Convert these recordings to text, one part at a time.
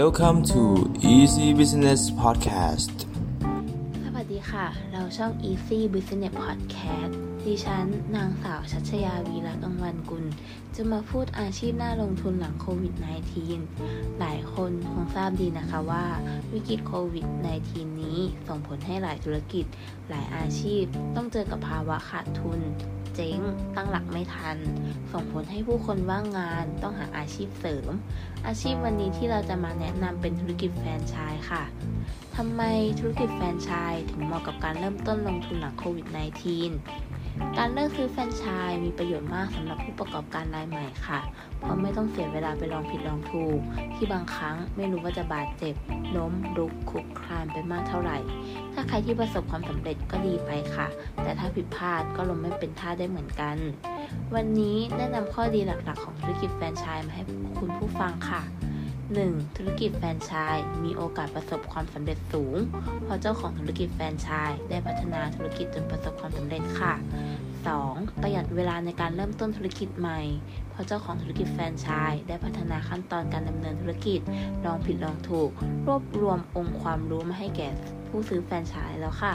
Welcome to Easy Business Podcast สวัสดีค่ะ เราช่อง Easy Business Podcast ดิฉัน นางสาวชัชยาวีระกังวันกุล จะมาพูดอาชีพน่าลงทุนหลังโควิด -19 หลายคนคงทราบดีนะคะว่าวิกฤตโควิด -19 นี้ส่งผลให้หลายธุรกิจ หลายอาชีพ ต้องเจอกับภาวะขาดทุน เจ๊ง ตั้งหลักไม่ทัน ส่งผลให้ผู้คนว่างงานต้องหาอาชีพเสริม อาชีพวันนี้ที่เราจะมาแนะนำเป็นธุรกิจแฟรนไชส์ค่ะทำไมธุรกิจแฟรนไชส์ถึงเหมาะกับการเริ่มต้นลงทุนหลังโควิด -19 การเลือกซื้อแฟรนไชส์มีประโยชน์มากสำหรับผู้ประกอบการรายใหม่ค่ะ เพราะไม่ต้องเสียเวลาไปลองผิดลองถูก ที่บางครั้งไม่รู้ว่าจะบาดเจ็บล้มลุกคุกคลานไปมากเท่าไหร่ ถ้าใครที่ประสบความสำเร็จก็ดีไปค่ะ แต่ถ้าผิดพลาดก็ล้มไม่เป็นท่าได้เหมือนกัน วันนี้แนะนำข้อดีหลักๆ ของธุรกิจแฟรนไชส์มาให้คุณผู้ฟังค่ะ 1. ธุรกิจแฟรนไชส์มีโอกาสประสบความสำเร็จสูง เพราะเจ้าของธุรกิจแฟรนไชส์ได้พัฒนาธุรกิจจนประสบความสำเร็จค่ะ 2. ประหยัดเวลาในการเริ่มต้นธุรกิจใหม่ เพราะเจ้าของธุรกิจแฟรนไชส์ได้พัฒนาขั้นตอนการดำเนินธุรกิจ ลองผิดลองถูก รวบรวมองค์ความรู้มาให้แก่ผู้ซื้อแฟรนไชส์แล้วค่ะ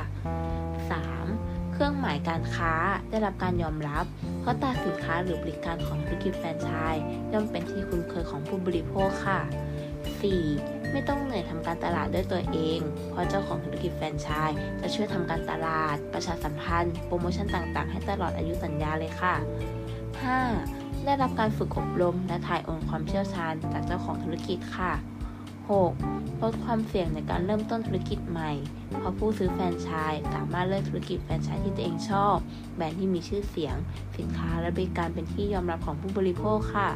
3. เครื่องหมายการค้าได้รับการยอมรับ เพราะตราสินค้าหรือบริการของธุรกิจแฟรนไชส์ย่อมเป็นที่คุ้นเคยของผู้บริโภคค่ะ 4. ไม่ต้องเหนื่อยทำการตลาดด้วยตัวเอง เพราะเจ้าของธุรกิจแฟรนไชส์จะช่วยทำการตลาด ประชาสัมพันธ์ โปรโมชั่นต่างๆ ให้ตลอดอายุสัญญาเลยค่ะ 5. ได้รับการฝึกอบรมและถ่ายโอนความเชี่ยวชาญจากเจ้าของธุรกิจค่ะ 6. ลดความเสี่ยงในการเริ่มต้นธุรกิจใหม่ เพราะผู้ซื้อแฟรนไชส์สามารถเลือกธุรกิจแฟรนไชส์ที่ตัวเองชอบ แบรนด์ที่มีชื่อเสียง สินค้าและบริการเป็นที่ยอมรับของผู้บริโภคค่ะ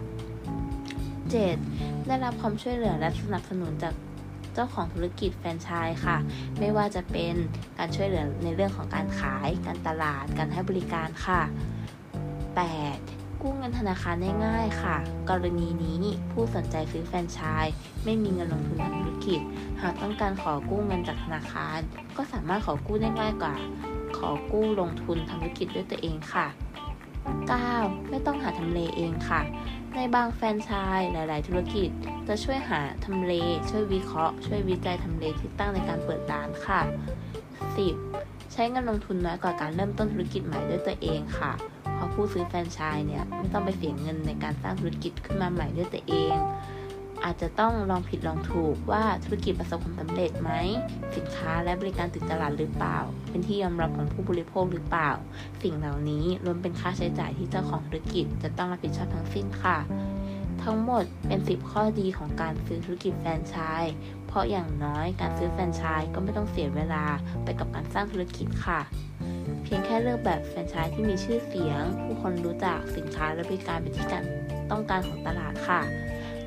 7. ได้รับความช่วยเหลือและสนับสนุนจากเจ้าของธุรกิจแฟรนไชส์ค่ะ ไม่ว่าจะเป็นการช่วยเหลือในเรื่องของการขาย การตลาด การให้บริการค่ะ 8. กู้เงินธนาคารได้ง่ายค่ะ กรณีนี้ผู้สนใจซื้อแฟรนไชส์ไม่มีเงินลงทุนทางธุรกิจ หากต้องการขอกู้เงินจากธนาคาร ก็สามารถขอกู้ได้ง่ายกว่า ขอกู้ลงทุนทำธุรกิจด้วยตัวเองค่ะ 9. ไม่ต้องหาทำเลเองค่ะ ในบางแฟรนไชส์หลาย ๆ ธุรกิจ จะช่วยหาทำเล ช่วยวิเคราะห์ ช่วยวิจัยทำเลที่ตั้งในการเปิดร้านค่ะ 10. ใช้เงินลงทุนน้อยกว่าการเริ่มต้นธุรกิจใหม่ด้วยตัวเองค่ะ ราะผู้ซื้อแฟรนไชส์เนี่ยไม่ต้องไปเสียเงินในการสร้างธุรกิจขึ้นมาใหม่ด้วยตัวเอง อาจจะต้องลองผิดลองถูกว่าธุรกิจประสบความสำเร็จไหม สินค้าและบริการติดตลาดหรือเปล่า เป็นที่ยอมรับของผู้บริโภคหรือเปล่า สิ่งเหล่านี้รวมเป็นค่าใช้จ่ายที่เจ้าของธุรกิจจะต้องรับผิดชอบทั้งสิ้นค่ะ ทั้งหมดเป็น 10 ข้อดีของการซื้อธุรกิจแฟรนไชส์เพราะอย่างน้อยการซื้อแฟรนไชส์ก็ไม่ต้องเสียเวลาไปกับการสร้างธุรกิจค่ะ เพียงแค่เลือกแบบแฟรนไชส์ที่มีชื่อเสียง ผู้คนรู้จักสินค้าและบริการเป็นที่ต้องการของตลาดค่ะ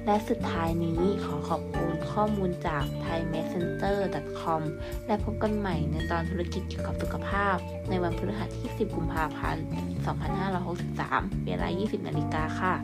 และสุดท้ายนี้ขอขอบคุณข้อมูลจาก thaimessenter.com และพบกันใหม่ในตอนธุรกิจเกี่ยวกับสุขภาพ ในวันพฤหัสที่ 10 กุมภาพันธ์ 2563 เวลา 20 นาฬิกาค่ะ